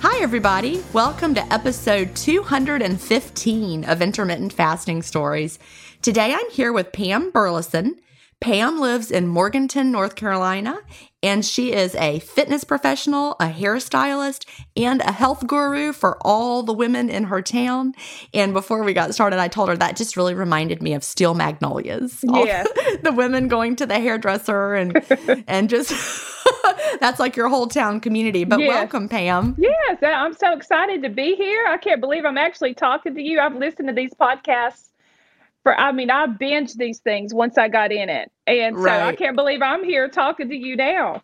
Hi, everybody. Welcome to episode 215 of Intermittent Fasting Stories. Today I'm here with Pam Burleson. Pam lives in Morganton, North Carolina, and she is a fitness professional, a hairstylist, and a health guru for all the women in her town. And before we got started, I told her that just really reminded me of Steel Magnolias. Yeah. the women going to the hairdresser and and just that's like your whole town community. But Yes. welcome, Pam. Yes, I'm so excited to be here. I can't believe I'm actually talking to you. I've listened to these podcasts for, I mean, I binged these things once I got in it. And so I can't believe I'm here talking to you now.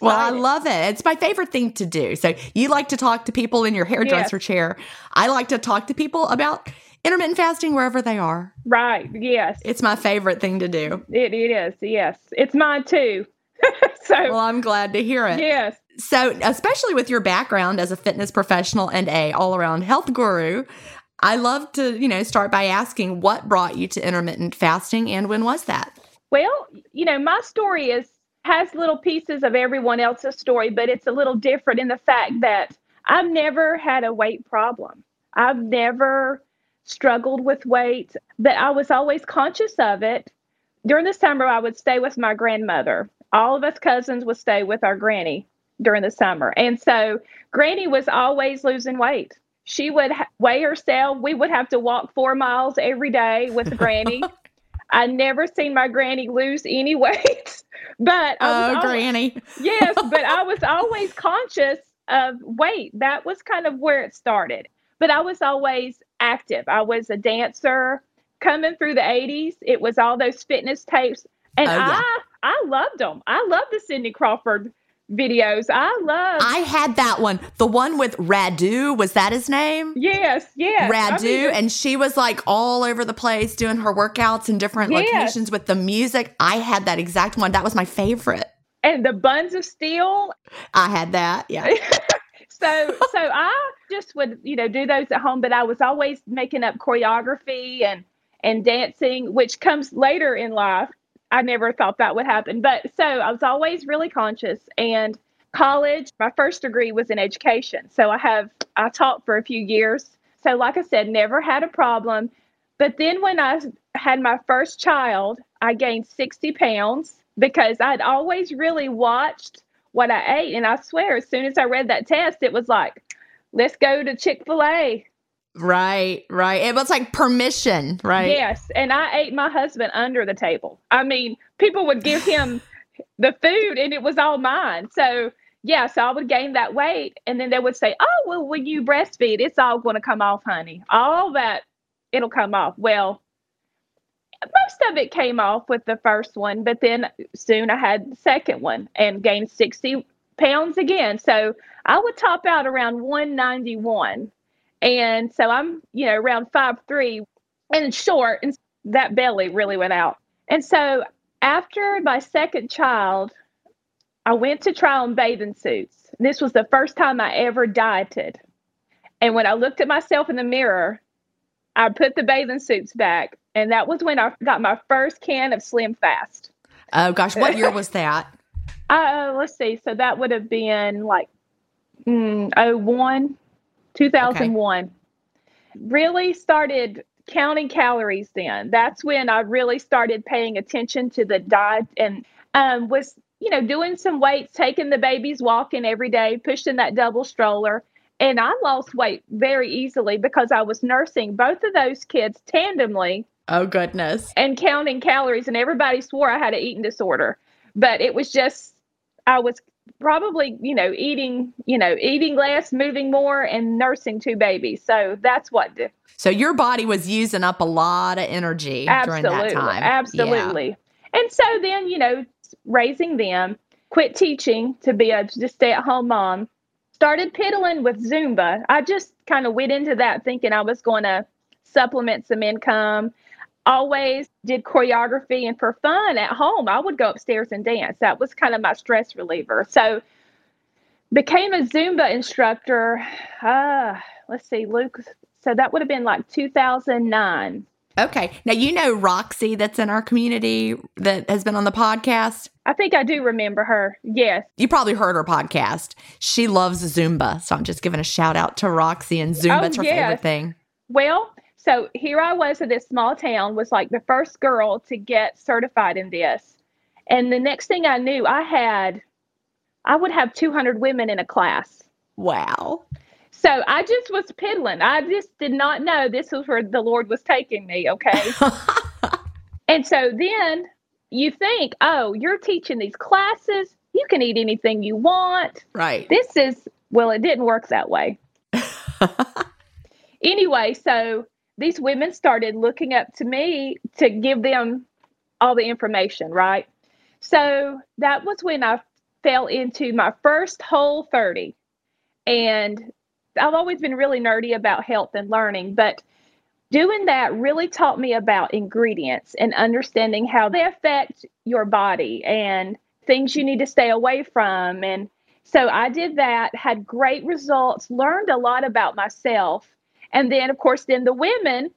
Well, I love it. It's my favorite thing to do. So you like to talk to people in your hairdresser chair. I like to talk to people about intermittent fasting wherever they are. Right. Yes. It's my favorite thing to do. It, it is. Yes. It's mine too. so, Well, I'm glad to hear it. yes. So, especially with your background as a fitness professional and a all-around health guru, I love to, you know, start by asking what brought you to intermittent fasting and when was that? Well, you know, my story is has little pieces of everyone else's story, but it's a little different in the fact that I've never had a weight problem. I've never struggled with weight, but I was always conscious of it. During the summer, I would stay with my grandmother. All of us cousins would stay with our granny during the summer. And so Granny was always losing weight. She would ha- weigh herself. We would have to walk four miles every day with Granny. I never seen my granny lose any weight, but I Oh, was al- Granny. yes, but I was always conscious of weight. That was kind of where it started. But I was always active. I was a dancer, coming through the 80s. It was all those fitness tapes. And Oh, yeah. I I loved them. I love the Cindy Crawford videos. I love I had that one. The one with Radu, was that his name? Yes, yes. I Radu, mean, and she was like all over the place doing her workouts in different Yes. locations with the music. I had that exact one. That was my favorite. and the buns of steel. I had that. Yeah. So so I just would, you know, do those at home, but I was always making up choreography and and dancing, which comes later in life. I never thought that would happen. But so I was always really conscious and college, my first degree was in education. So I have I taught for a few years. So like I said, never had a problem. But then when I had my first child, I gained 60 pounds because I'd always really watched what I ate. And I swear, as soon as I read that test, it was like, let's go to Chick fil A. right, right. It was like permission, right? Yes. And I ate my husband under the table. I mean, people would give him the food and it was all mine. So, yeah, so I would gain that weight. And then they would say, oh, well, when you breastfeed, it's all going to come off, honey. All that, it'll come off. Well, most of it came off with the first one, but then soon I had the second one and gained 60 pounds again. So I would top out around 191. And so I'm, you know, around five three and short, and that belly really went out. And so after my second child, I went to try on bathing suits. This was the first time I ever dieted. And when I looked at myself in the mirror, I put the bathing suits back. And that was when I got my first can of Slim Fast. Oh gosh, what year was that? Uh, let's see. So that would have been like mm, 01, 2001. Really started counting calories then. That's when I really started paying attention to the diet and um, was, you know, doing some weights, taking the babies walking every day, pushing that double stroller. And I lost weight very easily because I was nursing both of those kids tandemly Oh goodness. and counting calories and everybody swore I had an eating disorder. But it was just I was probably, you know, eating, you know, eating less, moving more and nursing two babies. So that's what the, So your body was using up a lot of energy during that time. absolutely. And so then, you know, raising them, quit teaching to be a just stay-at-home mom, started piddling with Zumba. I just kind of went into that thinking I was going to supplement some income. Always did choreography and for fun at home, I would go upstairs and dance. That was kind of my stress reliever. So became a Zumba instructor. Uh, let's see, Luke. So that would have been like 2009. Okay. Now you know Roxy that's in our community that has been on the podcast. I think I do remember her. Yes. You probably heard her podcast. She loves Zumba. So I'm just giving a shout out to Roxy and Zumba. Oh, it's her yes. favorite thing. Well, so here I was in this small town, was like the first girl to get certified in this. And the next thing I knew, I had, I would have 200 women in a class. Wow. So I just was piddling. I just did not know this was where the Lord was taking me. Okay. and so then you think, oh, you're teaching these classes. You can eat anything you want. right. This is, well, it didn't work that way. anyway, so these women started looking up to me to give them all the information, right? So that was when I fell into my first whole 30. And I've always been really nerdy about health and learning, but doing that really taught me about ingredients and understanding how they affect your body and things you need to stay away from. And so I did that, had great results, learned a lot about myself. And then, of course, then the women,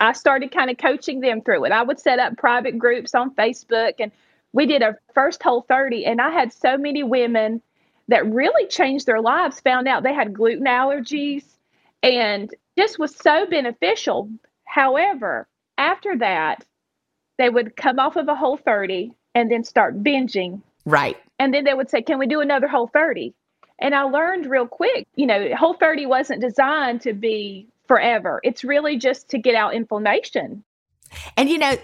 I started kind of coaching them through it. I would set up private groups on Facebook and we did a first whole 30 and I had so many women that really changed their lives, found out they had gluten allergies and just was so beneficial. However, after that, they would come off of a whole 30 and then start binging. Right. And then they would say, Can we do another whole 30? And I learned real quick, you know, whole 30 wasn't designed to be forever. It's really just to get out inflammation. And you know,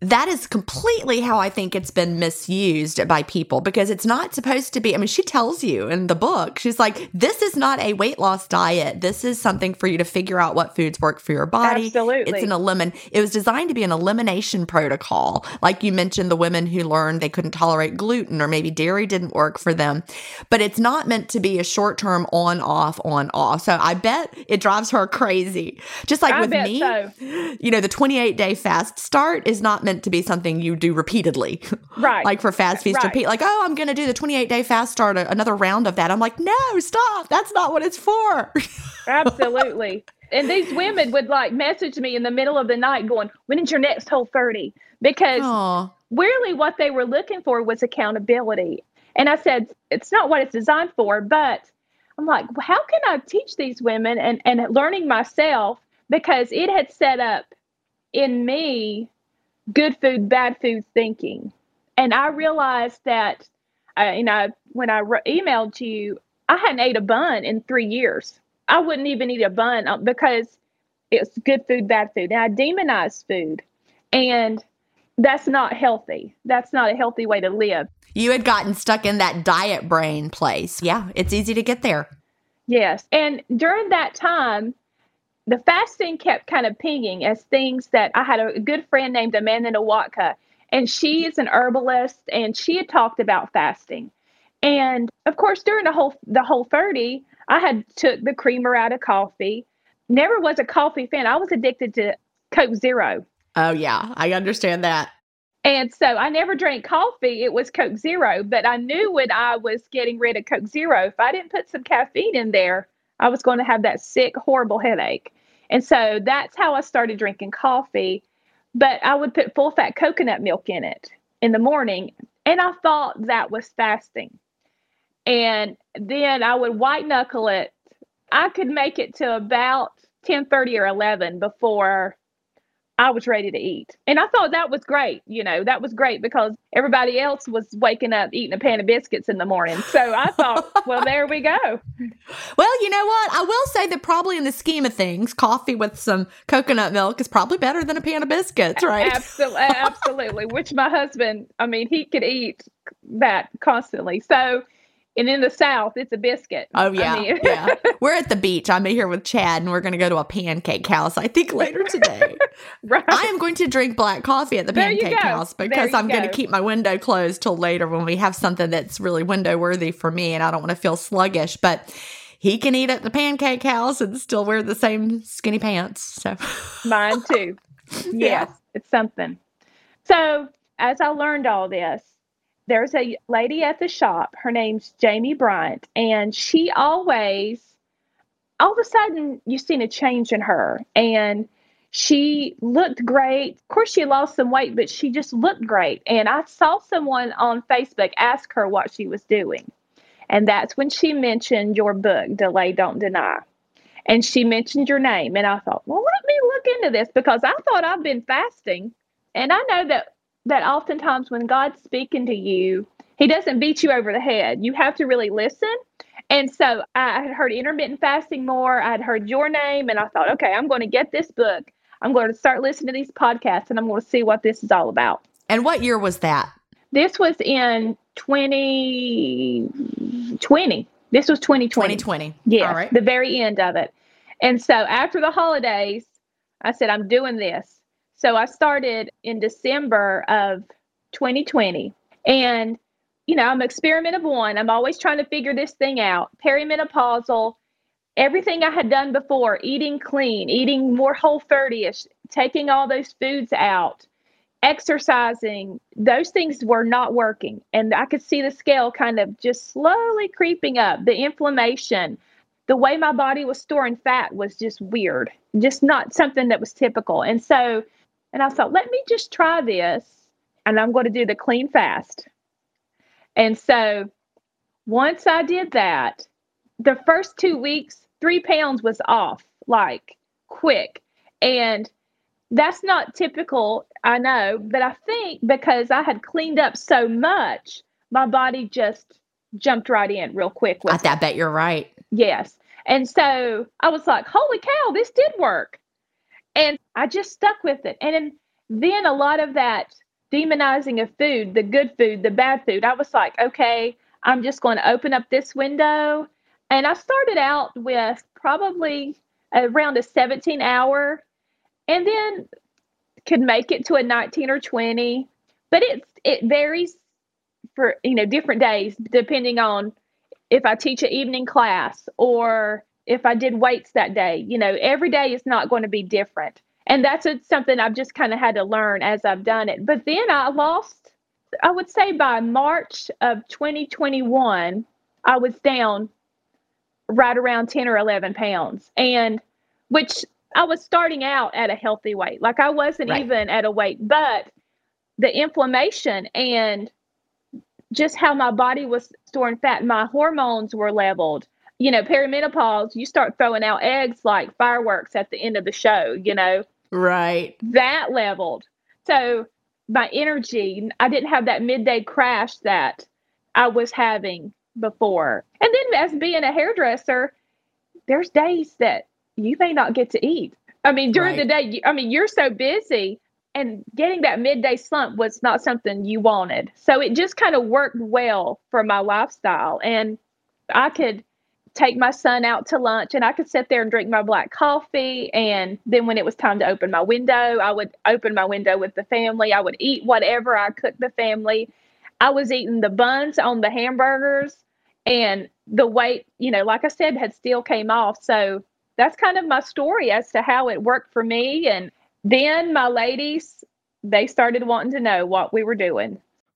that is completely how I think it's been misused by people because it's not supposed to be. I mean, she tells you in the book, she's like, this is not a weight loss diet. This is something for you to figure out what foods work for your body. Absolutely. It's an elimin. It was designed to be an elimination protocol. Like you mentioned, the women who learned they couldn't tolerate gluten or maybe dairy didn't work for them. But it's not meant to be a short term on, off, on, off. So I bet it drives her crazy. Just like I with me, so. you know, the 28 day fast start is not meant to be something you do repeatedly. Right. like for fast feast Right. repeat, like, oh, I'm going to do the 28 day fast start, another round of that. I'm like, no, stop. That's not what it's for. Absolutely. and these women would like message me in the middle of the night going, When is your next whole 30? Because Aw. really what they were looking for was accountability. And I said, It's not what it's designed for, but I'm like, well, how can I teach these women and, and learning myself because it had set up in me good food, bad food thinking. And I realized that, uh, you know, when I re- emailed you, I hadn't ate a bun in three years. I wouldn't even eat a bun uh, because it's good food, bad food. And I demonized food. And that's not healthy. That's not a healthy way to live. You had gotten stuck in that diet brain place. Yeah, it's easy to get there. Yes. And during that time, the fasting kept kind of pinging as things that I had a good friend named Amanda Nawatka, and she is an herbalist, and she had talked about fasting. And of course, during the whole the whole 30, I had took the creamer out of coffee. Never was a coffee fan. I was addicted to Coke Zero. Oh, yeah, I understand that. And so I never drank coffee. It was Coke Zero, but I knew when I was getting rid of Coke Zero, if I didn't put some caffeine in there, I was going to have that sick, horrible headache. And so that's how I started drinking coffee. But I would put full fat coconut milk in it in the morning. And I thought that was fasting. And then I would white knuckle it. I could make it to about 10 30 or 11 before I was ready to eat. And I thought that was great. You know, that was great because everybody else was waking up eating a pan of biscuits in the morning. So I thought, well, there we go. Well, you know what? I will say that probably in the scheme of things, coffee with some coconut milk is probably better than a pan of biscuits, right? Absolutely. Absolutely. Which my husband, I mean, he could eat that constantly. So, and in the South, it's a biscuit. Oh I yeah, mean- yeah. We're at the beach. I'm here with Chad, and we're going to go to a pancake house. I think later today. right. I am going to drink black coffee at the There pancake house because I'm going to keep my window closed till later when we have something that's really window worthy for me, and I don't want to feel sluggish. But he can eat at the pancake house and still wear the same skinny pants. So Mine too. Yeah. Yes, it's something. So, as I learned all this, there's a lady at the shop. Her name's Jamie Bryant, and she always, all of a sudden, you've seen a change in her. And she looked great. Of course, she lost some weight, but she just looked great. And I saw someone on Facebook ask her what she was doing. And that's when she mentioned your book, Delay, Don't Deny and she mentioned your name and i thought well let me look into this because i thought i've been fasting and i know that that oftentimes when god's speaking to you he doesn't beat you over the head you have to really listen and so i had heard intermittent fasting more i'd heard your name and i thought okay i'm going to get this book i'm going to start listening to these podcasts and i'm going to see what this is all about And what year was that? this was in 2020 this was 2020 2020. Yeah. All right. the very end of it. And so after the holidays, I said, I'm doing this. So I started in December of 2020. And, you know, I'm experiment of one. I'm always trying to figure this thing out. Perimenopausal, everything I had done before, eating clean, eating more whole 30 ish, taking all those foods out, exercising, those things were not working. And I could see the scale kind of just slowly creeping up. The inflammation, the way my body was storing fat was just weird, just not something that was typical. And so, and I thought, let me just try this and I'm going to do the clean fast. And so, once I did that, the first two weeks, three pounds was off like quick. And that's not typical, I know, but I think because I had cleaned up so much, my body just jumped right in real quick with I, I bet you're right. Yes. And so I was like, holy cow, this did work. And I just stuck with it. And then a lot of that demonizing of food, the good food, the bad food, I was like, okay, I'm just going to open up this window. And I started out with probably around a 17 hour and then could make it to a 19 or 20 but it's it varies for you know different days depending on if i teach an evening class or if i did weights that day you know every day is not going to be different and that's a, something i've just kind of had to learn as i've done it but then i lost i would say by march of 2021 i was down right around 10 or 11 pounds and which I was starting out at a healthy weight. Like I wasn't right. even at a weight, but the inflammation and just how my body was storing fat, my hormones were leveled. You know, perimenopause, you start throwing out eggs like fireworks at the end of the show, you know. Right. That leveled. So my energy, I didn't have that midday crash that I was having before. And then as being a hairdresser, there's days that you may not get to eat. I mean, during right. the day, I mean, you're so busy and getting that midday slump was not something you wanted. So it just kind of worked well for my lifestyle. And I could take my son out to lunch and I could sit there and drink my black coffee. And then when it was time to open my window, I would open my window with the family. I would eat whatever I cooked the family. I was eating the buns on the hamburgers and the weight, you know, like I said, had still came off. So that's kind of my story as to how it worked for me. And then my ladies, they started wanting to know what we were doing.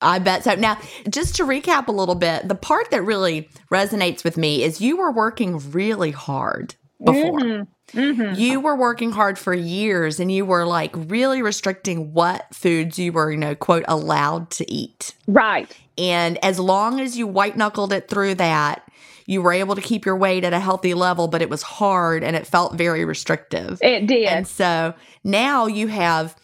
I bet so. Now, just to recap a little bit, the part that really resonates with me is you were working really hard before. Mm-hmm. Mm-hmm. You were working hard for years and you were like really restricting what foods you were, you know, quote, allowed to eat. Right. And as long as you white knuckled it through that, you were able to keep your weight at a healthy level, but it was hard and it felt very restrictive. It did. And so now you have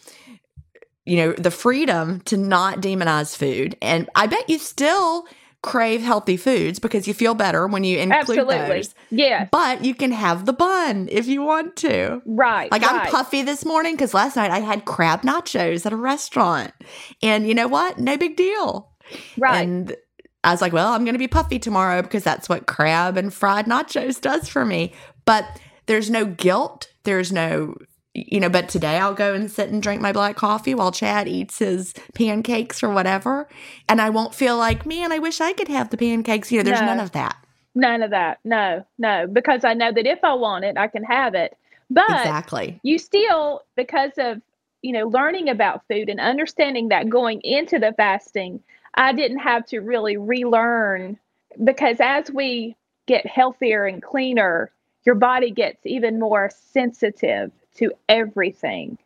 you know, the freedom to not demonize food. And I bet you still crave healthy foods because you feel better when you include Absolutely. those. Yeah. But you can have the bun if you want to. Right. Like right. I'm puffy this morning because last night I had crab nachos at a restaurant. And you know what? No big deal. Right. And I was like, well, I'm going to be puffy tomorrow because that's what crab and fried nachos does for me. But there's no guilt. There's no you know, but today I'll go and sit and drink my black coffee while Chad eats his pancakes or whatever. And I won't feel like, man, I wish I could have the pancakes. You know, there's no, none of that. None of that. No, no, because I know that if I want it, I can have it. But exactly. you still, because of, you know, learning about food and understanding that going into the fasting, I didn't have to really relearn because as we get healthier and cleaner, your body gets even more sensitive to everything.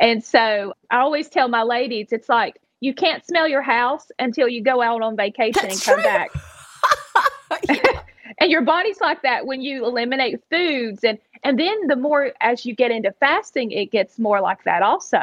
And so I always tell my ladies, it's like you can't smell your house until you go out on vacation That's and come true. back. Yeah. and your body's like that when you eliminate foods and and then the more as you get into fasting it gets more like that also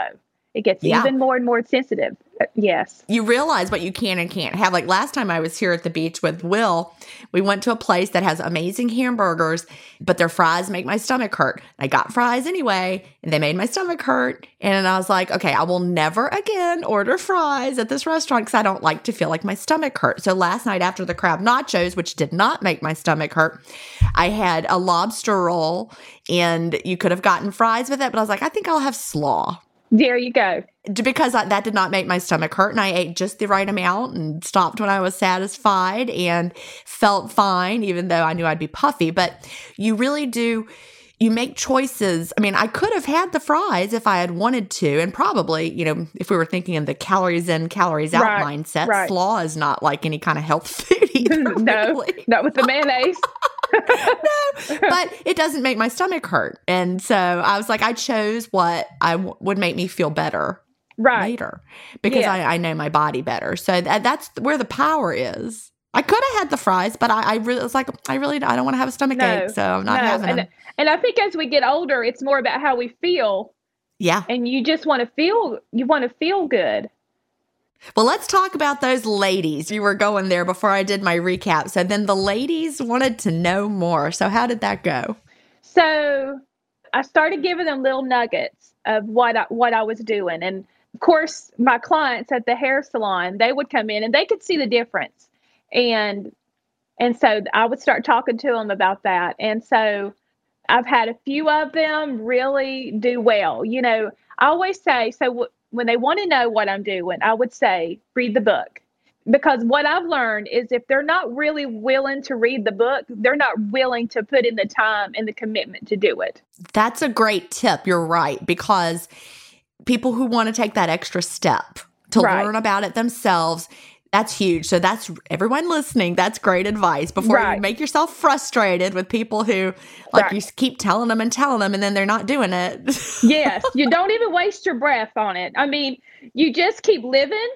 it gets Yeah. even more and more sensitive yes you realize what you can and can't have. Like last time I was here at the beach with Will, we went to a place that has amazing hamburgers, but their fries make my stomach hurt. I got fries anyway, and they made my stomach hurt. And I was like, okay, I will never again order fries at this restaurant because I don't like to feel like my stomach hurt. So last night after the crab nachos, which did not make my stomach hurt, I had a lobster roll, and you could have gotten fries with it, but I was like, I think I'll have slaw there you go because I, that did not make my stomach hurt and i ate just the right amount and stopped when i was satisfied and felt fine even though i knew i'd be puffy but you really do you make choices i mean i could have had the fries if i had wanted to and probably you know if we were thinking in the calories in calories out Right, mindset right. slaw is not like any kind of health food either no really. not with the mayonnaise but it doesn't make my stomach hurt and so i was like i chose what i w- would make me feel better right later because Yeah. I, I know my body better. So that, that's where the power is. I could have had the fries, but I, I really was like, I really I don't want to have a stomach No, ache, so I'm not no having and, them. and i think as we get older it's more about how we feel Yeah. and you just want to feel you want to feel good Well, let's talk about those ladies. You were going there before I did my recap. So then the ladies wanted to know more. So how did that go? So I started giving them little nuggets of what I, what I was doing, and of course, my clients at the hair salon they would come in and they could see the difference, and and so I would start talking to them about that, and so I've had a few of them really do well. You know, I always say so when they want to know what I'm doing, I would say read the book. Because what I've learned is if they're not really willing to read the book, they're not willing to put in the time and the commitment to do it. That's a great tip. You're right. Because people who want to take that extra step to Right. learn about it themselves, that's huge. So that's everyone listening. That's great advice. Before Right. you make yourself frustrated with people who like Right. you keep telling them and telling them and then they're not doing it. yes, you don't even waste your breath on it. I mean, you just keep living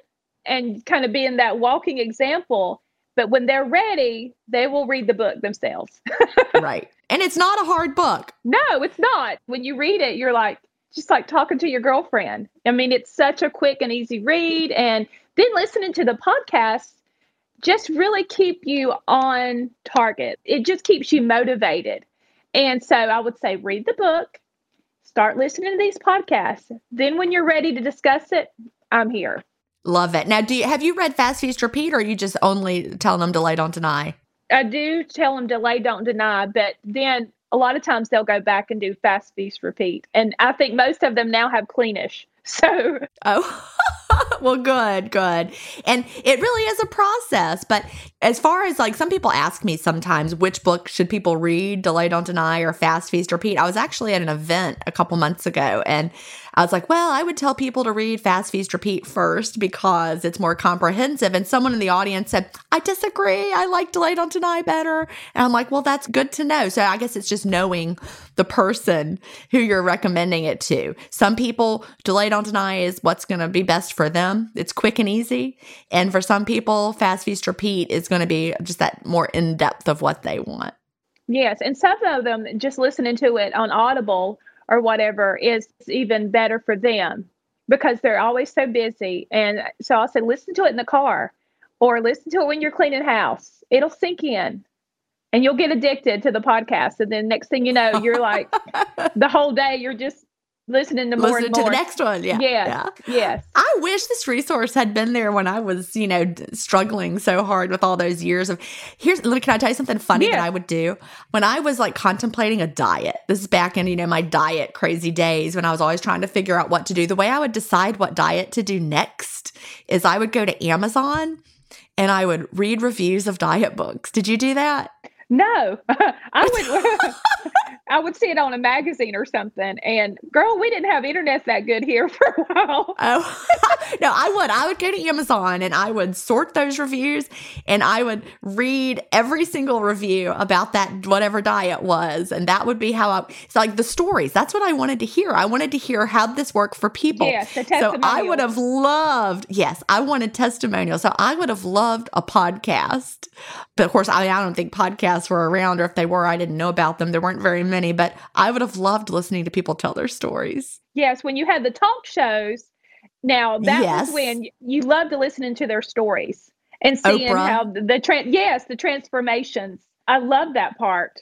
and kind of being that walking example. But when they're ready, they will read the book themselves. right. And it's not a hard book. no, it's not. When you read it, you're like, just like talking to your girlfriend. I mean, it's such a quick and easy read. And then listening to the podcast just really keep you on target. It just keeps you motivated. And so I would say read the book, start listening to these podcasts. Then when you're ready to discuss it, I'm here. Love it. Now, do you have you read Fast Feast Repeat or are you just only telling them delay don't deny? I do tell them delay, don't deny, but then a lot of times they'll go back and do fast feast repeat. And I think most of them now have cleanish. So Oh, well, good, good. And it really is a process. But as far as like some people ask me sometimes, which book should people read, Delay Don't Deny or Fast Feast Repeat? I was actually at an event a couple months ago and I was like, well, I would tell people to read Fast Feast Repeat first because it's more comprehensive. And someone in the audience said, I disagree. I like Delay Don't Deny better. And I'm like, well, that's good to know. So I guess it's just knowing the person who you're recommending it to. Some people, Delay Don't Deny is what's going to be best for them. It's quick and easy. And for some people, Fast Feast Repeat is going to be just that more in depth of what they want. Yes, and some of them just listening to it on Audible or whatever is even better for them because they're always so busy. And so I'll say, listen to it in the car or listen to it when you're cleaning house. It'll sink in and you'll get addicted to the podcast. And then next thing you know, you're like the whole day you're just listening to more Listen and to the next one. Yeah. Yes, yeah. yes. I wish this resource had been there when I was, you know, struggling so hard with all those years of. Here's, look, can I tell you something funny that I would do when I was like contemplating a diet? This is back in, you know, my diet crazy days when I was always trying to figure out what to do. The way I would decide what diet to do next is I would go to Amazon and I would read reviews of diet books. Did you do that? No, I would. I would see it on a magazine or something. And girl, we didn't have internet that good here for a while. Oh, no, I would. I would go to Amazon and I would sort those reviews and I would read every single review about that whatever diet was. And that would be how I, it's like the stories. That's what I wanted to hear. I wanted to hear how this worked for people. Yes, the so I would have loved, yes, I wanted testimonials. So I would have loved a podcast. But of course, I, I don't think podcasts were around, or if they were, I didn't know about them. There weren't very many, but I would have loved listening to people tell their stories. Yes, when you had the talk shows, now that Yes. was when you loved listening to their stories and seeing Oprah. how the, the tran yes, the transformations. I love that part.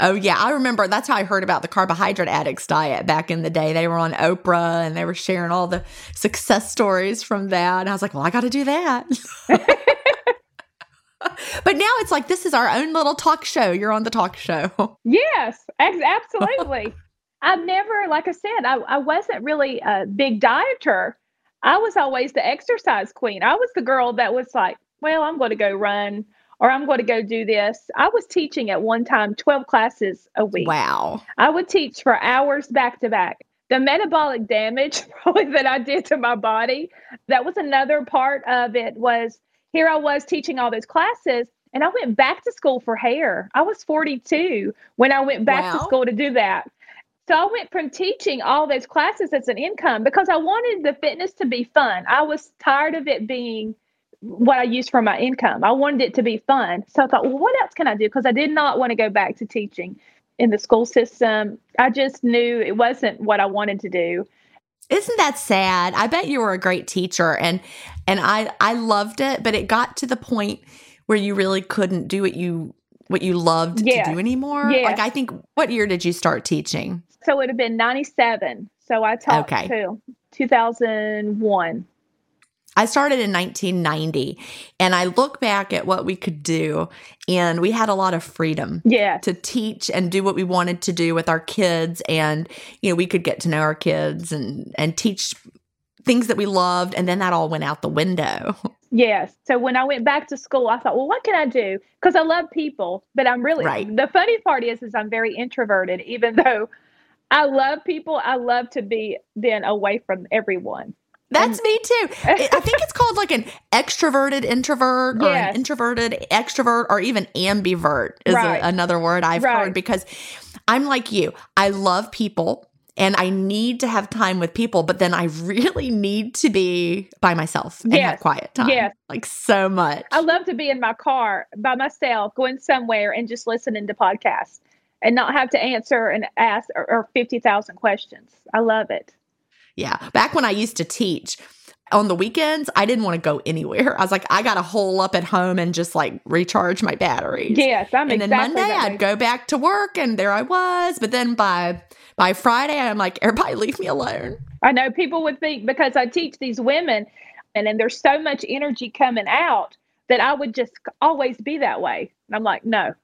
Oh yeah, I remember that's how I heard about the carbohydrate addicts diet back in the day. They were on Oprah and they were sharing all the success stories from that. And I was like, well, I got to do that. but now it's like this is our own little talk show. You're on the talk show. Yes, absolutely. I've never, like I said, I, I wasn't really a big dieter. I was always the exercise queen. I was the girl that was like, well, I'm going to go run or I'm going to go do this. I was teaching at one time 12 classes a week. Wow. I would teach for hours back to back. The metabolic damage probably that I did to my body, that was another part of it was here I was teaching all those classes and I went back to school for hair. I was 42 when I went back to school to do that. So I went from teaching all those classes as an income because I wanted the fitness to be fun. I was tired of it being what I used for my income. I wanted it to be fun. So I thought, well, what else can I do? Because I did not want to go back to teaching in the school system. I just knew it wasn't what I wanted to do. Isn't that sad? I bet you were a great teacher and and I I loved it, but it got to the point where you really couldn't do what you what you loved to do anymore. Yes. Like I think what year did you start teaching? So it would have been 97. So I taught Okay. to 2001. I started in 1990 and I look back at what we could do and we had a lot of freedom Yes. to teach and do what we wanted to do with our kids and you know we could get to know our kids and and teach things that we loved and then that all went out the window. Yes. So when I went back to school, I thought, well, what can I do? Because I love people, but I'm really Right. the funny part is is I'm very introverted, even though I love people, I love to be then away from everyone. That's me too. I think it's called like an extroverted introvert or Yes. an introverted extrovert or even ambivert is a- another word I've Right. heard because I'm like you. I love people and I need to have time with people, but then I really need to be by myself and have quiet time. Yes. Like so much. I love to be in my car by myself, going somewhere and just listening to podcasts and not have to answer and ask or, or 50,000 questions. I love it. Yeah. Back when I used to teach on the weekends, I didn't want to go anywhere. I was like, I got to hole up at home and just like recharge my batteries. Yes, I'm and then exactly Monday I'd go back to work and there I was. But then by by Friday I'm like, everybody leave me alone. I know people would think because I teach these women and then there's so much energy coming out that I would just always be that way. And I'm like, no,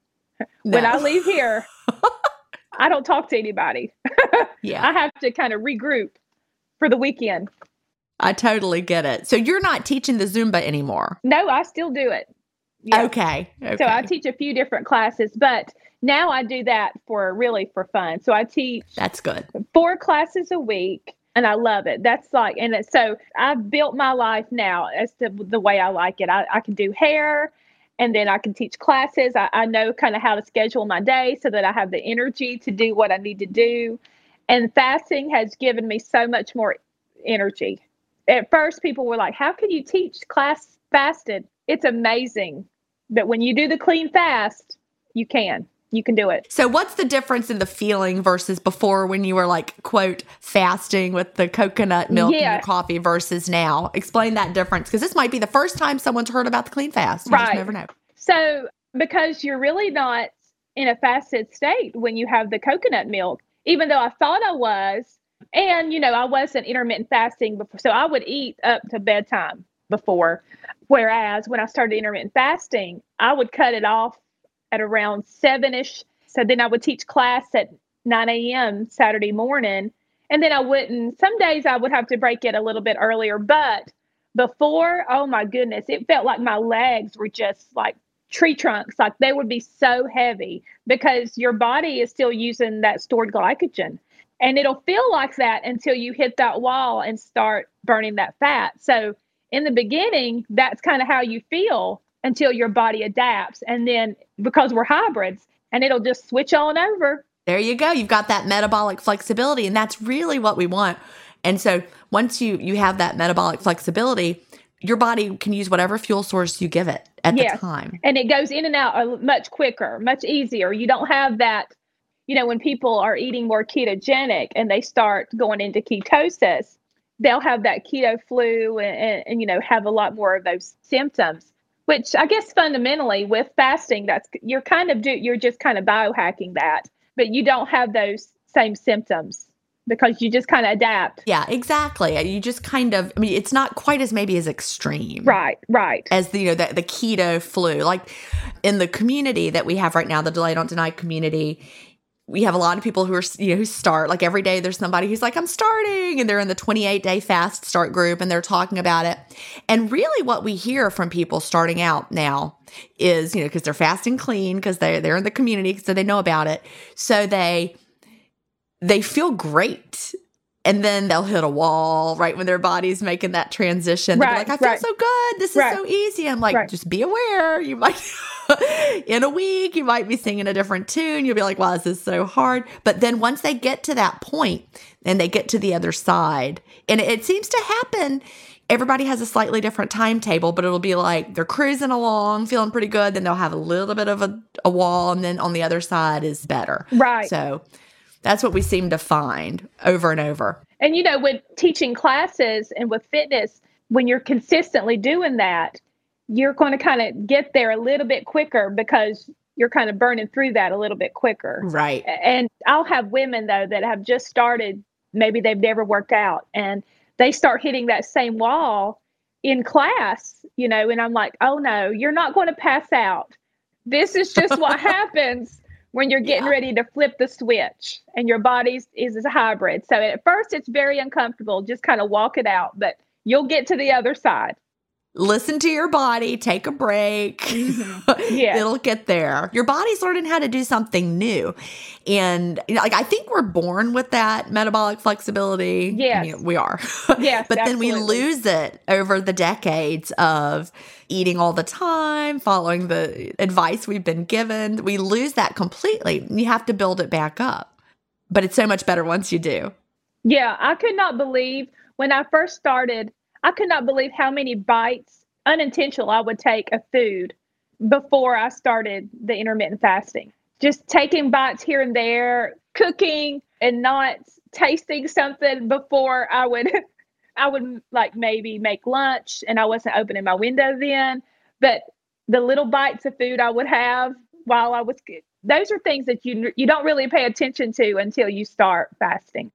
when I leave here, I don't talk to anybody. yeah, I have to kind of regroup for the weekend. I totally get it. So you're not teaching the Zumba anymore. No, I still do it. Yeah. Okay. okay. So I teach a few different classes, but now I do that for really for fun. So I teach That's good. four classes a week and I love it. That's like, and so I've built my life now as to the way I like it. I, I can do hair and then I can teach classes. I, I know kind of how to schedule my day so that I have the energy to do what I need to do. And fasting has given me so much more energy. At first, people were like, How can you teach class fasted? It's amazing that when you do the clean fast, you can. You can do it. So what's the difference in the feeling versus before when you were like quote fasting with the coconut milk Yeah. your coffee versus now? Explain that difference because this might be the first time someone's heard about the clean fast. You Right. never know. So, because you're really not in a fasted state when you have the coconut milk, even though I thought I was, and you know, I wasn't intermittent fasting before, so I would eat up to bedtime before. Whereas when I started intermittent fasting, I would cut it off at around seven ish. So then I would teach class at 9 a.m. Saturday morning. And then I wouldn't, some days I would have to break it a little bit earlier. But before, oh my goodness, it felt like my legs were just like tree trunks, like they would be so heavy because your body is still using that stored glycogen. And it'll feel like that until you hit that wall and start burning that fat. So in the beginning, that's kind of how you feel until your body adapts. And then because we're hybrids, and it'll just switch on over. There you go. You've got that metabolic flexibility, and that's really what we want. And so once you you have that metabolic flexibility, your body can use whatever fuel source you give it at yes. the time. And it goes in and out much quicker, much easier. You don't have that, you know, when people are eating more ketogenic and they start going into ketosis, they'll have that keto flu and, and, and you know, have a lot more of those symptoms. Which I guess fundamentally with fasting, that's you're kind of do you're just kind of biohacking that, but you don't have those same symptoms because you just kind of adapt. Yeah, exactly. You just kind of, I mean, it's not quite as maybe as extreme. Right, right. As the, you know, the, the keto flu. Like in the community that we have right now, the Delay Don't Deny community, we have a lot of people who are, you know, who start like every day there's somebody who's like, I'm starting. And they're in the 28 day fast start group and they're talking about it. And really what we hear from people starting out now is, you know, because they're fasting clean, because they they're in the community, so they know about it. So they, they feel great and then they'll hit a wall right when their body's making that transition. Right, like, I feel right. so good. This right. is so easy. I'm like, just be aware. You might, in a week, you might be singing a different tune. You'll be like, wow, this is so hard. But then once they get to that point and they get to the other side, and it, it seems to happen. Everybody has a slightly different timetable, but it'll be like they're cruising along, feeling pretty good. Then they'll have a little bit of a, a wall, and then on the other side is better. Right. So that's what we seem to find over and over. And you know, with teaching classes and with fitness, when you're consistently doing that, you're going to kind of get there a little bit quicker because you're kind of burning through that a little bit quicker. Right. And I'll have women though that have just started, maybe they've never worked out and they start hitting that same wall in class, you know, and I'm like, "Oh no, you're not going to pass out. This is just what happens when you're getting yeah. ready to flip the switch and your body is, a hybrid. So at first it's very uncomfortable. Just kind of walk it out, but you'll get to the other side. Listen to your body, take a break. Mm-hmm. Yeah. It'll get there. Your body's learning how to do something new. And you know, like I think we're born with that metabolic flexibility. Yes. I mean, we are. Yes. but absolutely. then we lose it over the decades of eating all the time, following the advice we've been given. We lose that completely. You have to build it back up. But it's so much better once you do. Yeah, I could not believe when I first started, I could not believe how many bites, unintentional, I would take of food before I started the intermittent fasting. Just taking bites here and there, cooking and not tasting something before I would I would like maybe make lunch and I wasn't opening my window then, but the little bites of food I would have while I was those are things that you you don't really pay attention to until you start fasting.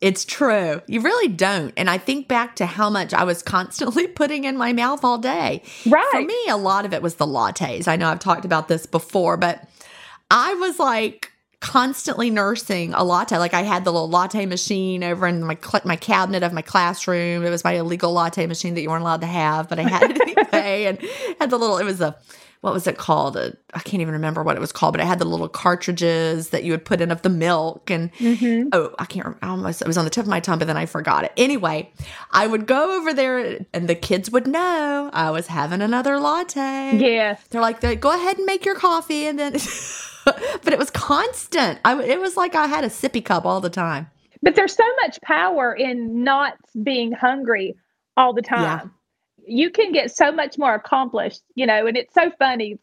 It's true. You really don't. And I think back to how much I was constantly putting in my mouth all day. Right. For me, a lot of it was the lattes. I know I've talked about this before, but I was like constantly nursing a latte. Like I had the little latte machine over in my my cabinet of my classroom. It was my illegal latte machine that you weren't allowed to have, but I had it anyway. and had the little. It was a what was it called? I can't even remember what it was called, but it had the little cartridges that you would put in of the milk. And mm-hmm. oh, I can't. remember. I almost it was on the tip of my tongue, but then I forgot it. Anyway, I would go over there, and the kids would know I was having another latte. Yeah, they're like, "Go ahead and make your coffee," and then. but it was constant. I, it was like I had a sippy cup all the time. But there's so much power in not being hungry all the time. Yeah. You can get so much more accomplished, you know, and it's so funny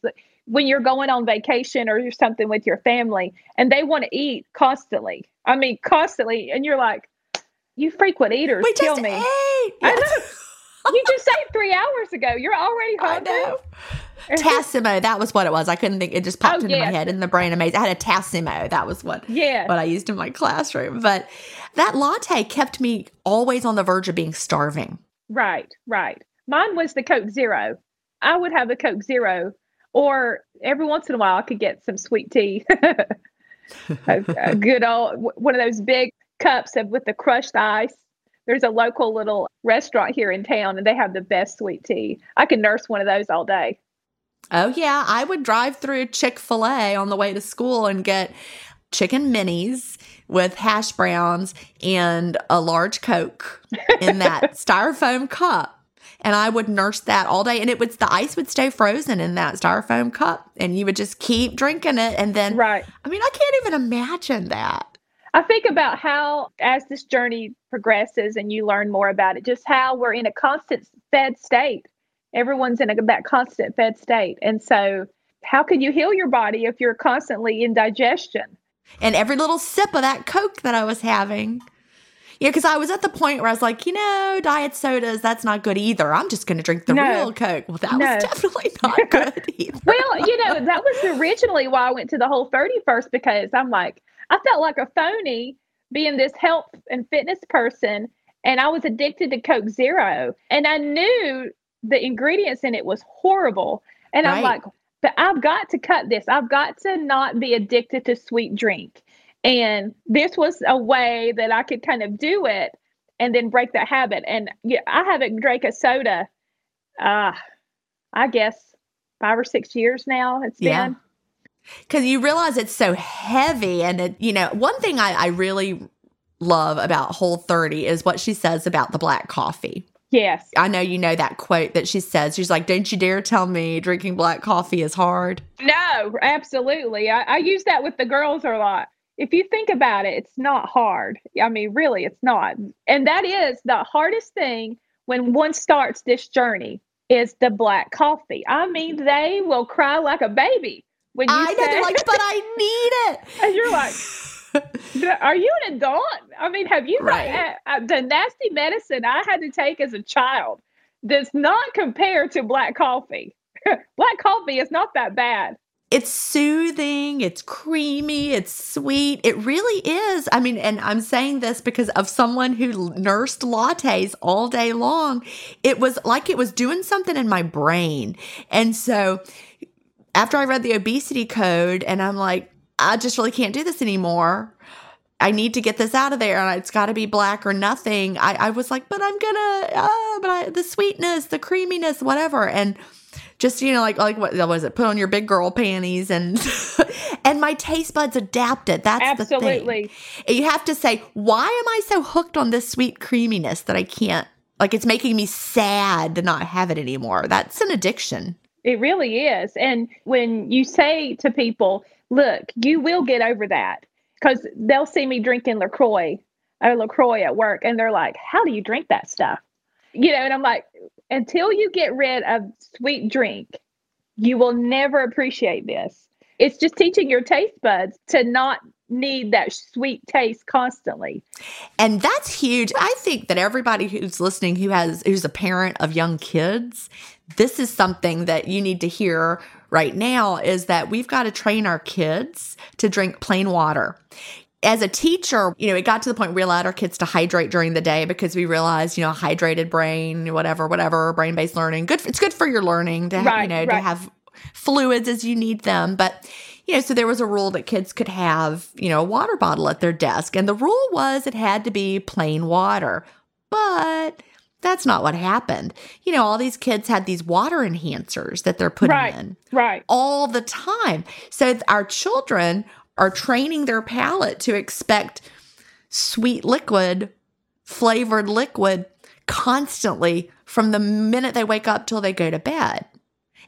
when you're going on vacation or something with your family and they want to eat constantly. I mean, constantly. And you're like, you frequent eaters we kill me. Ate. I know. you just ate three hours ago. You're already hungry. I know. Tassimo, that was what it was. I couldn't think. It just oh, popped oh, into my head in the brain. Amazing. I had a Tassimo. That was what. Yeah. What I used in my classroom. But that latte kept me always on the verge of being starving. Right. Right. Mine was the Coke Zero. I would have a Coke Zero, or every once in a while I could get some sweet tea. a, a good old one of those big cups of with the crushed ice there's a local little restaurant here in town and they have the best sweet tea. I can nurse one of those all day. Oh, yeah. I would drive through Chick fil A on the way to school and get chicken minis with hash browns and a large Coke in that styrofoam cup. And I would nurse that all day. And it would, the ice would stay frozen in that styrofoam cup. And you would just keep drinking it. And then, right. I mean, I can't even imagine that. I think about how, as this journey progresses and you learn more about it, just how we're in a constant fed state. Everyone's in a, that constant fed state. And so, how can you heal your body if you're constantly in digestion? And every little sip of that Coke that I was having. Yeah, because I was at the point where I was like, you know, diet sodas, that's not good either. I'm just going to drink the no. real Coke. Well, that no. was definitely not good either. well, you know, that was originally why I went to the whole 30 first because I'm like, I felt like a phony being this health and fitness person. And I was addicted to Coke Zero. And I knew the ingredients in it was horrible. And right. I'm like, but I've got to cut this. I've got to not be addicted to sweet drink. And this was a way that I could kind of do it and then break that habit. And yeah, I haven't drank a soda, uh, I guess five or six years now. It's yeah. been. Because you realize it's so heavy. And, it, you know, one thing I, I really love about Whole 30 is what she says about the black coffee. Yes. I know you know that quote that she says. She's like, Don't you dare tell me drinking black coffee is hard. No, absolutely. I, I use that with the girls a lot. If you think about it, it's not hard. I mean, really, it's not. And that is the hardest thing when one starts this journey is the black coffee. I mean, they will cry like a baby when you I say, know, like, but I need it. and you're like, Are you an adult? I mean, have you right. uh, the nasty medicine I had to take as a child does not compare to black coffee. black coffee is not that bad. It's soothing, it's creamy, it's sweet. It really is. I mean, and I'm saying this because of someone who nursed lattes all day long. It was like it was doing something in my brain. And so after I read the obesity code, and I'm like, I just really can't do this anymore. I need to get this out of there and it's got to be black or nothing. I, I was like, but I'm gonna, uh, but I, the sweetness, the creaminess, whatever. And just, you know, like, like what was it? Put on your big girl panties and, and my taste buds adapted. That's Absolutely. the thing. You have to say, why am I so hooked on this sweet creaminess that I can't, like, it's making me sad to not have it anymore. That's an addiction. It really is. And when you say to people, look, you will get over that because they'll see me drinking LaCroix or LaCroix at work and they're like, how do you drink that stuff? You know, and I'm like, until you get rid of sweet drink, you will never appreciate this. It's just teaching your taste buds to not need that sweet taste constantly. And that's huge. I think that everybody who's listening who has who's a parent of young kids, this is something that you need to hear right now is that we've got to train our kids to drink plain water as a teacher, you know, it got to the point we allowed our kids to hydrate during the day because we realized, you know, hydrated brain, whatever, whatever, brain based learning, good. it's good for your learning to, right, you know, right. to have fluids as you need them. But, you know, so there was a rule that kids could have, you know, a water bottle at their desk. And the rule was it had to be plain water. But that's not what happened. You know, all these kids had these water enhancers that they're putting right, in right all the time. So our children are training their palate to expect sweet liquid, flavored liquid constantly from the minute they wake up till they go to bed.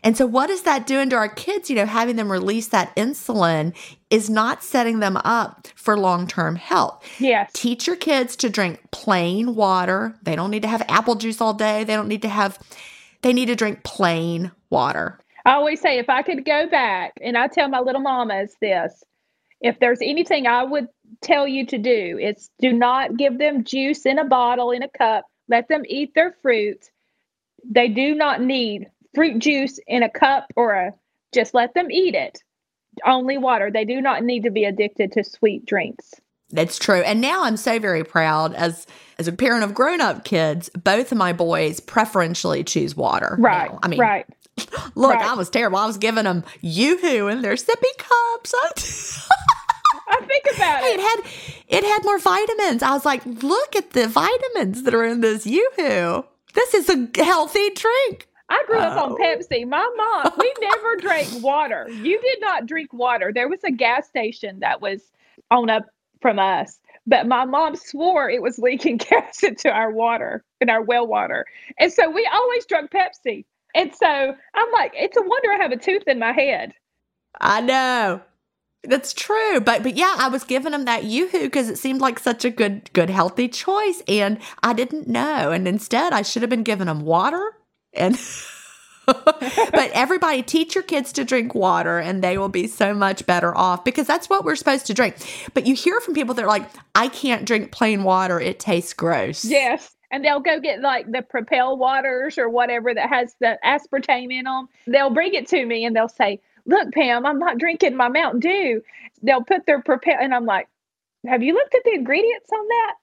And so, what is that doing to our kids? You know, having them release that insulin is not setting them up for long term health. Yeah. Teach your kids to drink plain water. They don't need to have apple juice all day. They don't need to have, they need to drink plain water. I always say, if I could go back, and I tell my little mamas this if there's anything I would tell you to do, it's do not give them juice in a bottle, in a cup. Let them eat their fruit. They do not need fruit juice in a cup or a just let them eat it. Only water. They do not need to be addicted to sweet drinks. That's true. And now I'm so very proud as as a parent of grown-up kids, both of my boys preferentially choose water. Right. Now. I mean, right. Look, right. I was terrible. I was giving them yoo-hoo in their sippy cups. I think about it. It had it had more vitamins. I was like, look at the vitamins that are in this yoo-hoo. This is a healthy drink. I grew up on Oh. Pepsi. My mom, we never drank water. You did not drink water. There was a gas station that was on up from us, but my mom swore it was leaking gas into our water, in our well water. And so we always drank Pepsi. And so I'm like, it's a wonder I have a tooth in my head. I know. That's true. But but yeah, I was giving him that yoo-hoo because it seemed like such a good good healthy choice and I didn't know. And instead I should have been giving him water and but everybody teach your kids to drink water and they will be so much better off because that's what we're supposed to drink. But you hear from people that are like, I can't drink plain water, it tastes gross. Yes. And they'll go get like the Propel waters or whatever that has the aspartame in them. They'll bring it to me and they'll say, Look, Pam, I'm not drinking my Mountain Dew. They'll put their Propel, and I'm like, Have you looked at the ingredients on that?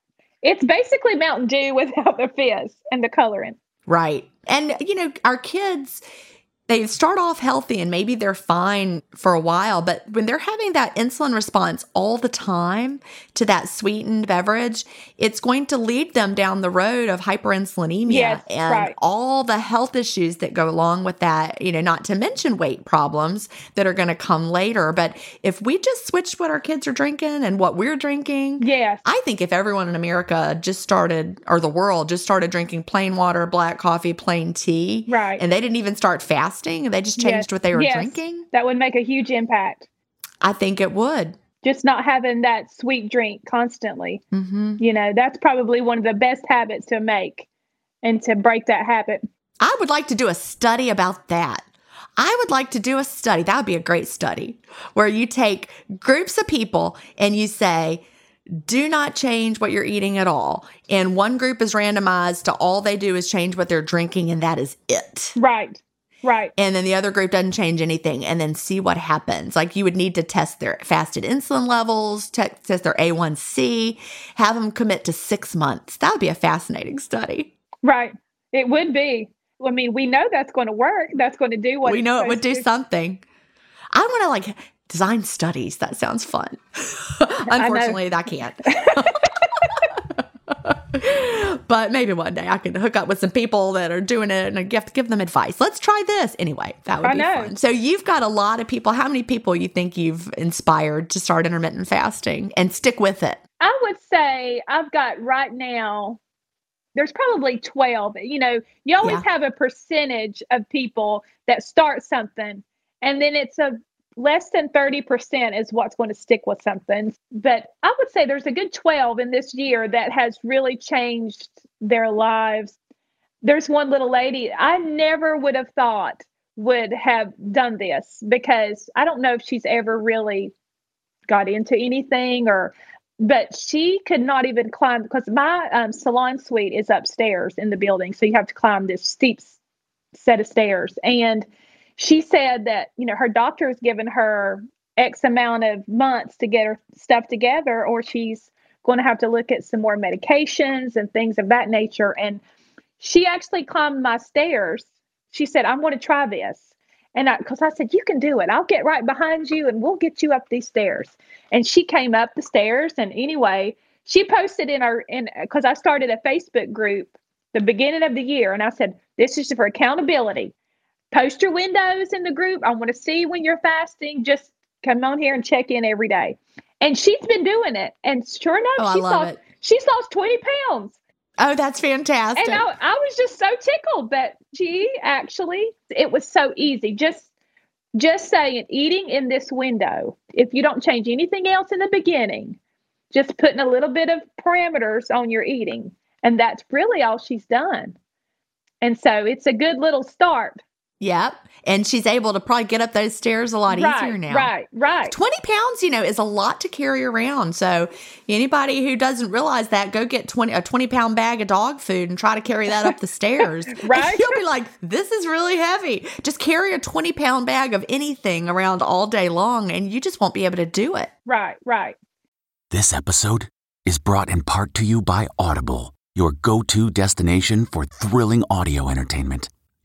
It's basically Mountain Dew without the fizz and the coloring. Right. And, you know, our kids, they start off healthy and maybe they're fine for a while, but when they're having that insulin response all the time to that sweetened beverage, it's going to lead them down the road of hyperinsulinemia Yes, and right. all the health issues that go along with that, you know, not to mention weight problems that are going to come later. But if we just switch what our kids are drinking and what we're drinking, Yes. I think if everyone in America just started, or the world just started drinking plain water, black coffee, plain tea, Right. and they didn't even start fasting, they just changed Yes. what they were Yes. drinking, That would make a huge impact. I think it would. Just not having that sweet drink constantly. hmm You know, that's probably one of the best habits to make and to break that habit. I would like to do a study about that. I would like to do a study. That would be a great study where you take groups of people and you say, do not change what you're eating at all. And one group is randomized to all they do is change what they're drinking, and that is it. Right. Right. and then the other group doesn't change anything and then see what happens like you would need to test their fasted insulin levels te- test their a1c have them commit to six months that would be a fascinating study Right. It would be. I mean, we know that's going to work. That's going to do what we know it would do to. something i want to like design studies that sounds fun unfortunately i can't but maybe one day I could hook up with some people that are doing it and I have to give them advice. Let's try this. Anyway, that would I be know. fun. So you've got a lot of people. How many people you think you've inspired to start intermittent fasting and stick with it? I would say I've got right now, there's probably 12. You know, you always Yeah. have a percentage of people that start something, and then it's a less than 30% is what's going to stick with something. But I would say there's a good 12 in this year that has really changed their lives. There's one little lady I never would have thought would have done this because I don't know if she's ever really got into anything or but she could not even climb because my um, salon suite is upstairs in the building so you have to climb this steep set of stairs and she said that you know her doctor has given her x amount of months to get her stuff together or she's going to have to look at some more medications and things of that nature and she actually climbed my stairs she said i'm going to try this and I, because I said, you can do it. I'll get right behind you and we'll get you up these stairs. And she came up the stairs. And anyway, she posted in our, in, because I started a Facebook group the beginning of the year. And I said, this is for accountability. Post your windows in the group. I want to see when you're fasting. Just come on here and check in every day. And she's been doing it. And sure enough, Oh, she's, lost, it. she's lost 20 pounds. Oh, that's fantastic. And I, I was just so tickled that she actually, it was so easy. Just, just saying, eating in this window. If you don't change anything else in the beginning, just putting a little bit of parameters on your eating, and that's really all she's done. And so it's a good little start. Yep. And she's able to probably get up those stairs a lot right, easier now. right, right. 20 pounds, you know, is a lot to carry around. So anybody who doesn't realize that, go get 20 a 20 pound bag of dog food and try to carry that up the stairs. Right. You'll be like, this is really heavy. Just carry a 20 pound bag of anything around all day long and you just won't be able to do it. Right, right. This episode is brought in part to you by Audible, your go to destination for thrilling audio entertainment.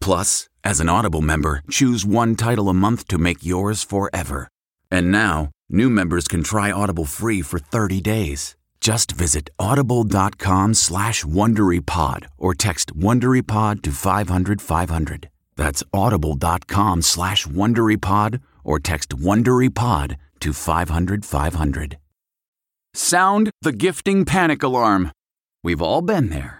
Plus, as an Audible member, choose one title a month to make yours forever. And now, new members can try Audible free for 30 days. Just visit audible.com slash WonderyPod or text WonderyPod to 500, 500. That's audible.com slash WonderyPod or text WonderyPod to 500, 500. Sound the gifting panic alarm. We've all been there.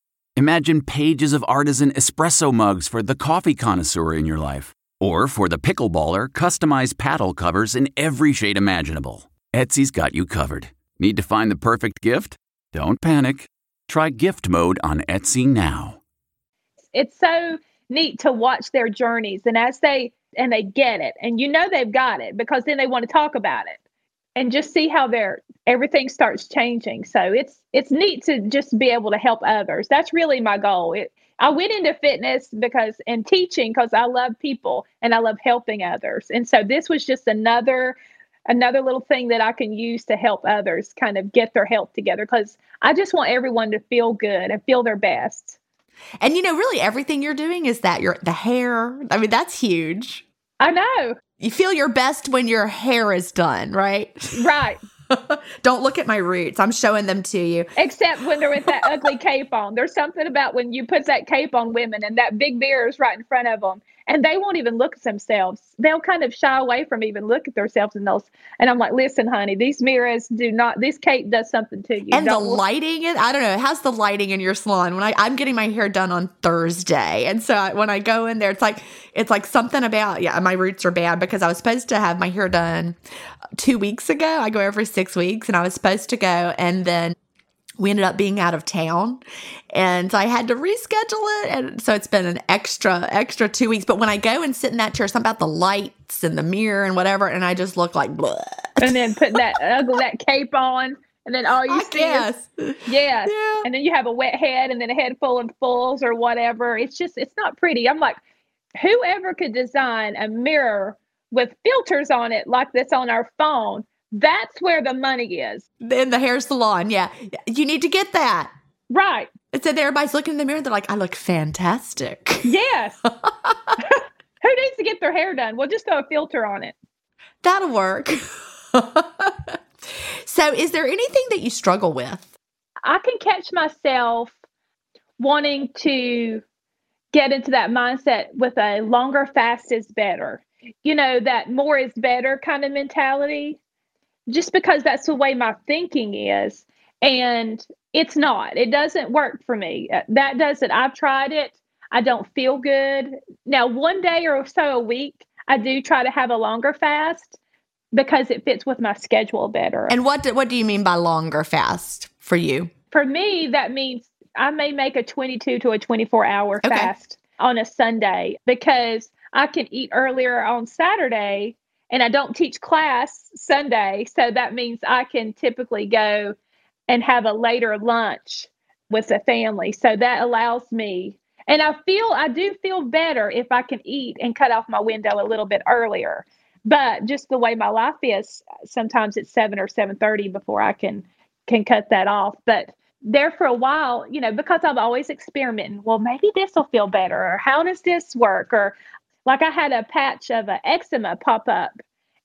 Imagine pages of artisan espresso mugs for the coffee connoisseur in your life, or for the pickleballer, customized paddle covers in every shade imaginable. Etsy's got you covered. Need to find the perfect gift? Don't panic. Try gift mode on Etsy now. It's so neat to watch their journeys. And as they and they get it, and you know they've got it because then they want to talk about it and just see how their everything starts changing. So it's it's neat to just be able to help others. That's really my goal. It, I went into fitness because and teaching because I love people and I love helping others. And so this was just another another little thing that I can use to help others kind of get their health together because I just want everyone to feel good and feel their best. And you know, really everything you're doing is that your the hair. I mean, that's huge. I know. You feel your best when your hair is done, right? Right. Don't look at my roots. I'm showing them to you. Except when they're with that ugly cape on. There's something about when you put that cape on women and that big mirror is right in front of them and they won't even look at themselves. They'll kind of shy away from even look at themselves in those. And I'm like, listen, honey, these mirrors do not. This cape does something to you. And Don't the look- lighting, I don't know. How's the lighting in your salon? When I I'm getting my hair done on Thursday, and so I, when I go in there, it's like it's like something about yeah. My roots are bad because I was supposed to have my hair done two weeks ago. I go every six weeks, and I was supposed to go, and then we ended up being out of town and so I had to reschedule it. And so it's been an extra, extra two weeks. But when I go and sit in that chair, something about the lights and the mirror and whatever, and I just look like blah. and then put that ugly that cape on, and then all you I see guess. is yes, Yeah. and then you have a wet head, and then a head full of foils or whatever. It's just it's not pretty. I'm like, whoever could design a mirror with filters on it like this on our phone? That's where the money is, In the hair salon. Yeah. You need to get that. right? And so everybody's looking in the mirror. They're like, I look fantastic. Yes. Who needs to get their hair done? We'll just throw a filter on it. That'll work. so, is there anything that you struggle with? I can catch myself wanting to get into that mindset with a longer fast is better. You know, that more is better kind of mentality, just because that's the way my thinking is. And it's not, it doesn't work for me. Uh, That doesn't, I've tried it. I don't feel good. Now, one day or so a week, I do try to have a longer fast because it fits with my schedule better. And what do, what do you mean by longer fast for you? for me, that means I may make a 22 to a 24 hour Okay. fast on a Sunday because I can eat earlier on Saturday and I don't teach class Sunday. So that means I can typically go and have a later lunch with the family. So that allows me, and I feel, I do feel better if I can eat and cut off my window a little bit earlier. But just the way my life is, sometimes it's seven or seven thirty before I can can cut that off. But there for a while, you know, because I'm always experimenting. Well, maybe this will feel better, or how does this work? Or like I had a patch of a eczema pop up,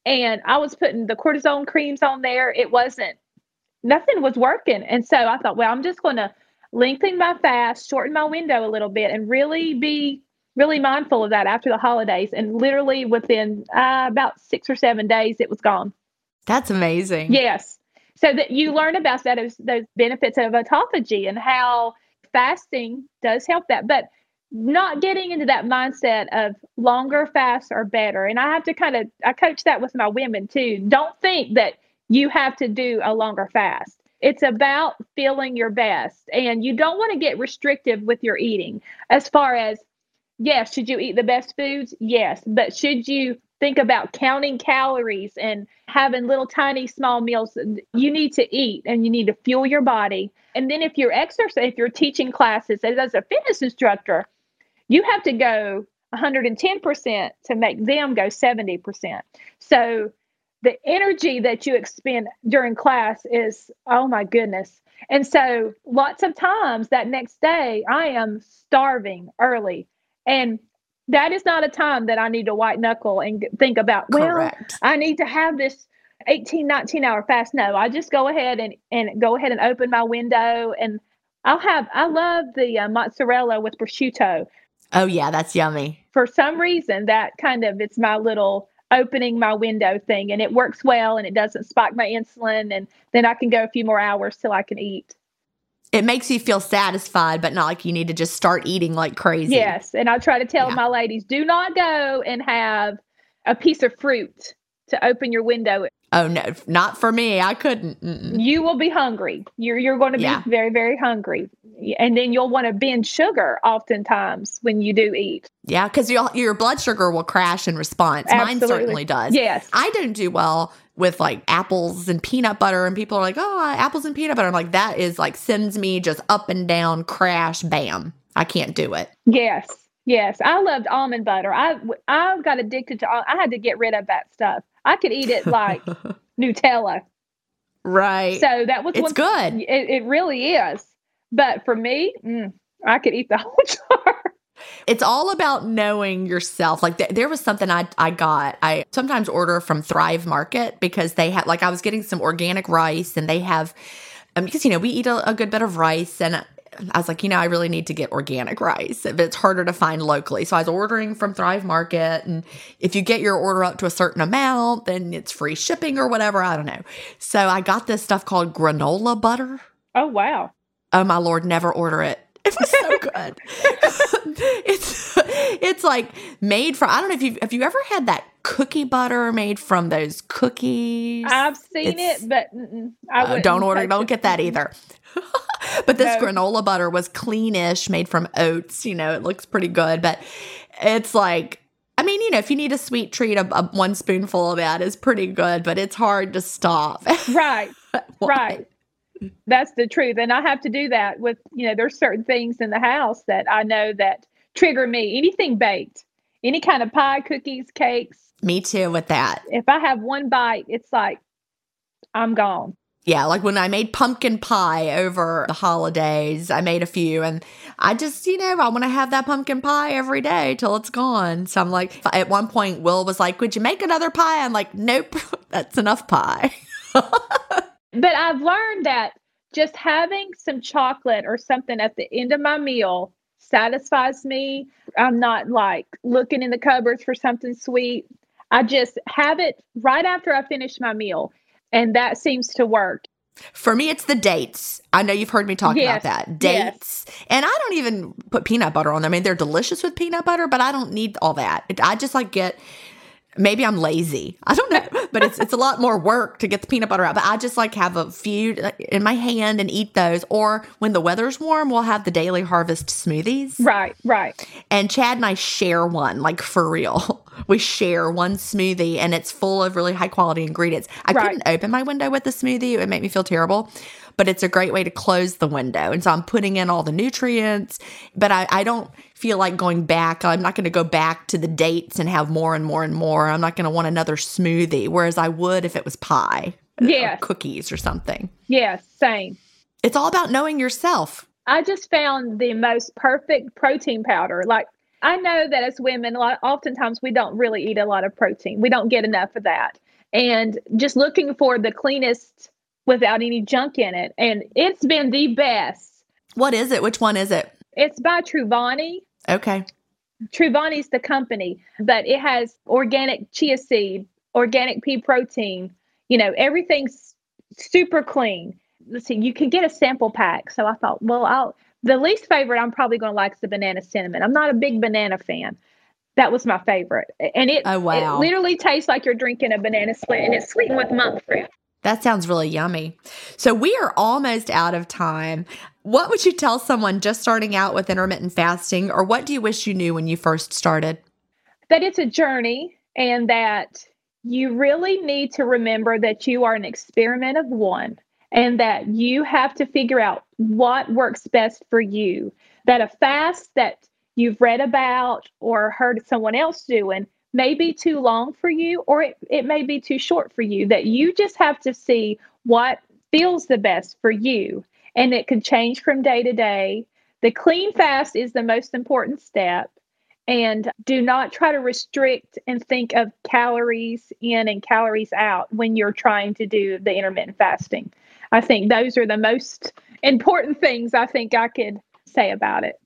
and I was putting the cortisone creams on there. It wasn't nothing was working, and so I thought, well, I'm just going to lengthen my fast, shorten my window a little bit, and really be really mindful of that after the holidays. And literally within uh, about six or seven days, it was gone. That's amazing. Yes. So that you learn about that as those benefits of autophagy and how fasting does help that. But not getting into that mindset of longer fasts are better. And I have to kind of I coach that with my women too. Don't think that you have to do a longer fast. It's about feeling your best. And you don't want to get restrictive with your eating as far as yes, should you eat the best foods? Yes. But should you think about counting calories and having little tiny small meals you need to eat and you need to fuel your body and then if you're exercising if you're teaching classes as a fitness instructor you have to go 110% to make them go 70% so the energy that you expend during class is oh my goodness and so lots of times that next day i am starving early and that is not a time that I need to white knuckle and think about, well, Correct. I need to have this 18, 19 hour fast. No, I just go ahead and, and go ahead and open my window and I'll have, I love the uh, mozzarella with prosciutto. Oh, yeah, that's yummy. For some reason, that kind of, it's my little opening my window thing and it works well and it doesn't spike my insulin. And then I can go a few more hours till I can eat it makes you feel satisfied, but not like you need to just start eating like crazy. Yes. And I try to tell yeah. my ladies do not go and have a piece of fruit to open your window. Oh no, not for me. I couldn't. Mm-mm. You will be hungry. You're you're going to be yeah. very very hungry, and then you'll want to binge sugar oftentimes when you do eat. Yeah, because your your blood sugar will crash in response. Absolutely. Mine certainly does. Yes, I don't do well with like apples and peanut butter, and people are like, "Oh, apples and peanut butter." I'm like, that is like sends me just up and down, crash, bam. I can't do it. Yes, yes, I loved almond butter. I I got addicted to. I had to get rid of that stuff. I could eat it like Nutella. Right. So that was it's one, good. It, it really is. But for me, mm, I could eat the whole jar. It's all about knowing yourself. Like th- there was something I I got. I sometimes order from Thrive Market because they have like I was getting some organic rice and they have um, because you know we eat a, a good bit of rice and I was like, you know, I really need to get organic rice, but it's harder to find locally. So I was ordering from Thrive Market. And if you get your order up to a certain amount, then it's free shipping or whatever. I don't know. So I got this stuff called granola butter. Oh, wow. Oh, my Lord, never order it. It was so good. it's it's like made from I don't know if you have you ever had that cookie butter made from those cookies. I've seen it's, it, but I uh, don't order. Don't get that either. but this no. granola butter was cleanish, made from oats. You know, it looks pretty good, but it's like I mean, you know, if you need a sweet treat, a, a, one spoonful of that is pretty good, but it's hard to stop. Right. right. That's the truth. And I have to do that with, you know, there's certain things in the house that I know that trigger me. Anything baked, any kind of pie, cookies, cakes. Me too with that. If I have one bite, it's like I'm gone. Yeah, like when I made pumpkin pie over the holidays, I made a few and I just, you know, I want to have that pumpkin pie every day till it's gone. So I'm like, at one point, Will was like, Would you make another pie? I'm like, Nope, that's enough pie. but I've learned that just having some chocolate or something at the end of my meal satisfies me. I'm not like looking in the cupboards for something sweet. I just have it right after I finish my meal. And that seems to work. For me, it's the dates. I know you've heard me talk yes. about that. Dates. Yes. And I don't even put peanut butter on them. I mean, they're delicious with peanut butter, but I don't need all that. I just like get maybe I'm lazy. I don't know, but it's it's a lot more work to get the peanut butter out. But I just like have a few in my hand and eat those. Or when the weather's warm, we'll have the daily harvest smoothies. Right, right. And Chad and I share one, like for real. We share one smoothie, and it's full of really high quality ingredients. I right. couldn't open my window with the smoothie; it would make me feel terrible but it's a great way to close the window. And so I'm putting in all the nutrients, but I, I don't feel like going back. I'm not going to go back to the dates and have more and more and more. I'm not going to want another smoothie, whereas I would if it was pie. Uh, yeah. Cookies or something. Yes, same. It's all about knowing yourself. I just found the most perfect protein powder. Like I know that as women, a lot, oftentimes we don't really eat a lot of protein. We don't get enough of that. And just looking for the cleanest without any junk in it. And it's been the best. What is it? Which one is it? It's by Truvani. Okay. Truvani's the company, but it has organic chia seed, organic pea protein, you know, everything's super clean. Let's see, you can get a sample pack. So I thought, well, I'll The least favorite I'm probably going to like is the banana cinnamon. I'm not a big banana fan. That was my favorite. And it, oh, wow. it literally tastes like you're drinking a banana split and it's sweetened with monk fruit. That sounds really yummy. So we are almost out of time. What would you tell someone just starting out with intermittent fasting, or what do you wish you knew when you first started? That it's a journey and that you really need to remember that you are an experiment of one and that you have to figure out what works best for you. That a fast that you've read about or heard someone else doing may be too long for you or it, it may be too short for you. That you just have to see what feels the best for you. And it can change from day to day. The clean fast is the most important step and do not try to restrict and think of calories in and calories out when you're trying to do the intermittent fasting. I think those are the most important things I think I could say about it.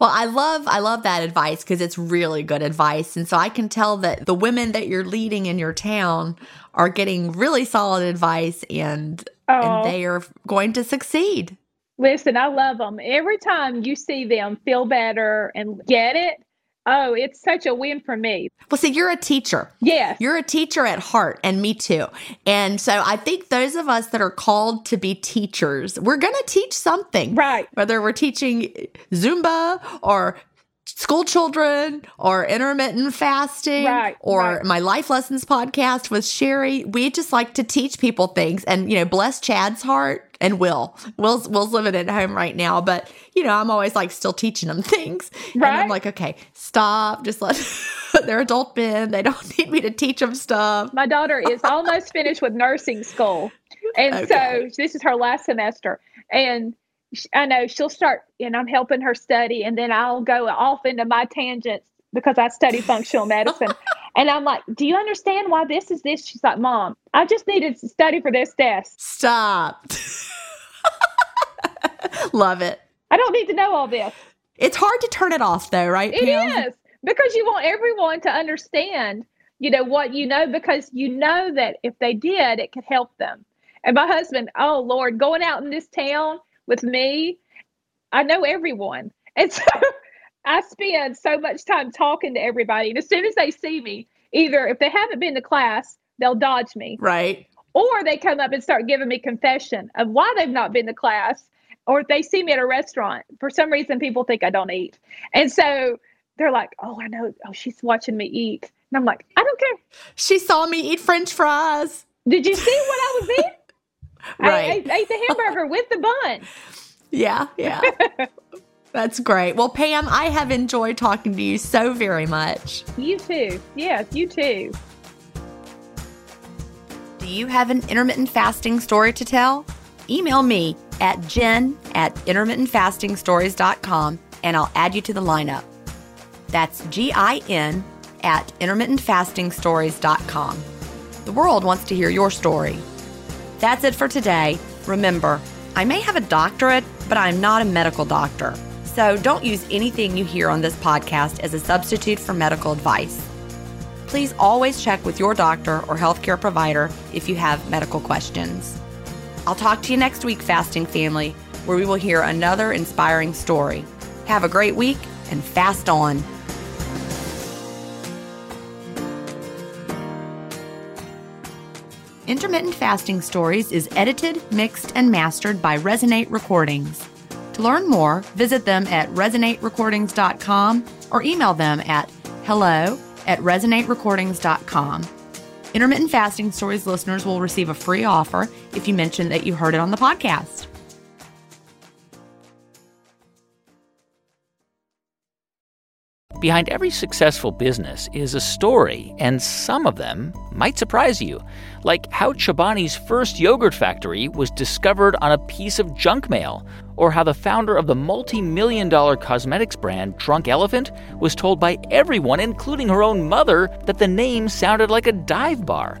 Well, I love I love that advice because it's really good advice. And so I can tell that the women that you're leading in your town are getting really solid advice and oh. and they are going to succeed. Listen, I love them. Every time you see them feel better and get it, Oh, it's such a win for me. Well, see, you're a teacher. Yeah. You're a teacher at heart, and me too. And so I think those of us that are called to be teachers, we're going to teach something. Right. Whether we're teaching Zumba or school children or intermittent fasting right, or right. my life lessons podcast with Sheri. We just like to teach people things and, you know, bless Chad's heart and Will. Will's, Will's living at home right now, but, you know, I'm always like still teaching them things. Right. And I'm like, okay, stop. Just let their adult bin. They don't need me to teach them stuff. My daughter is almost finished with nursing school. And okay. so this is her last semester. And I know she'll start, and I'm helping her study, and then I'll go off into my tangents because I study functional medicine. And I'm like, Do you understand why this is this? She's like, Mom, I just needed to study for this test. Stop. Love it. I don't need to know all this. It's hard to turn it off, though, right? It Pam? is because you want everyone to understand, you know, what you know, because you know that if they did, it could help them. And my husband, oh Lord, going out in this town with me, I know everyone. And so I spend so much time talking to everybody. And as soon as they see me, either if they haven't been to class, they'll dodge me. Right. Or they come up and start giving me confession of why they've not been to class. Or if they see me at a restaurant, for some reason people think I don't eat. And so they're like, oh, I know. Oh, she's watching me eat. And I'm like, I don't care. She saw me eat French fries. Did you see what I was eating? Right. I, I ate the hamburger with the bun. Yeah, yeah. That's great. Well, Pam, I have enjoyed talking to you so very much. You too. Yes, you too. Do you have an intermittent fasting story to tell? Email me at gin at intermittentfastingstories.com and I'll add you to the lineup. That's G I N at intermittentfastingstories.com. The world wants to hear your story. That's it for today. Remember, I may have a doctorate, but I'm not a medical doctor. So don't use anything you hear on this podcast as a substitute for medical advice. Please always check with your doctor or healthcare provider if you have medical questions. I'll talk to you next week, Fasting Family, where we will hear another inspiring story. Have a great week and fast on. Intermittent Fasting Stories is edited, mixed, and mastered by Resonate Recordings. To learn more, visit them at resonaterecordings.com or email them at hello at resonaterecordings.com. Intermittent Fasting Stories listeners will receive a free offer if you mention that you heard it on the podcast. Behind every successful business is a story, and some of them might surprise you. Like how Chobani's first yogurt factory was discovered on a piece of junk mail, or how the founder of the multi million dollar cosmetics brand Drunk Elephant was told by everyone, including her own mother, that the name sounded like a dive bar.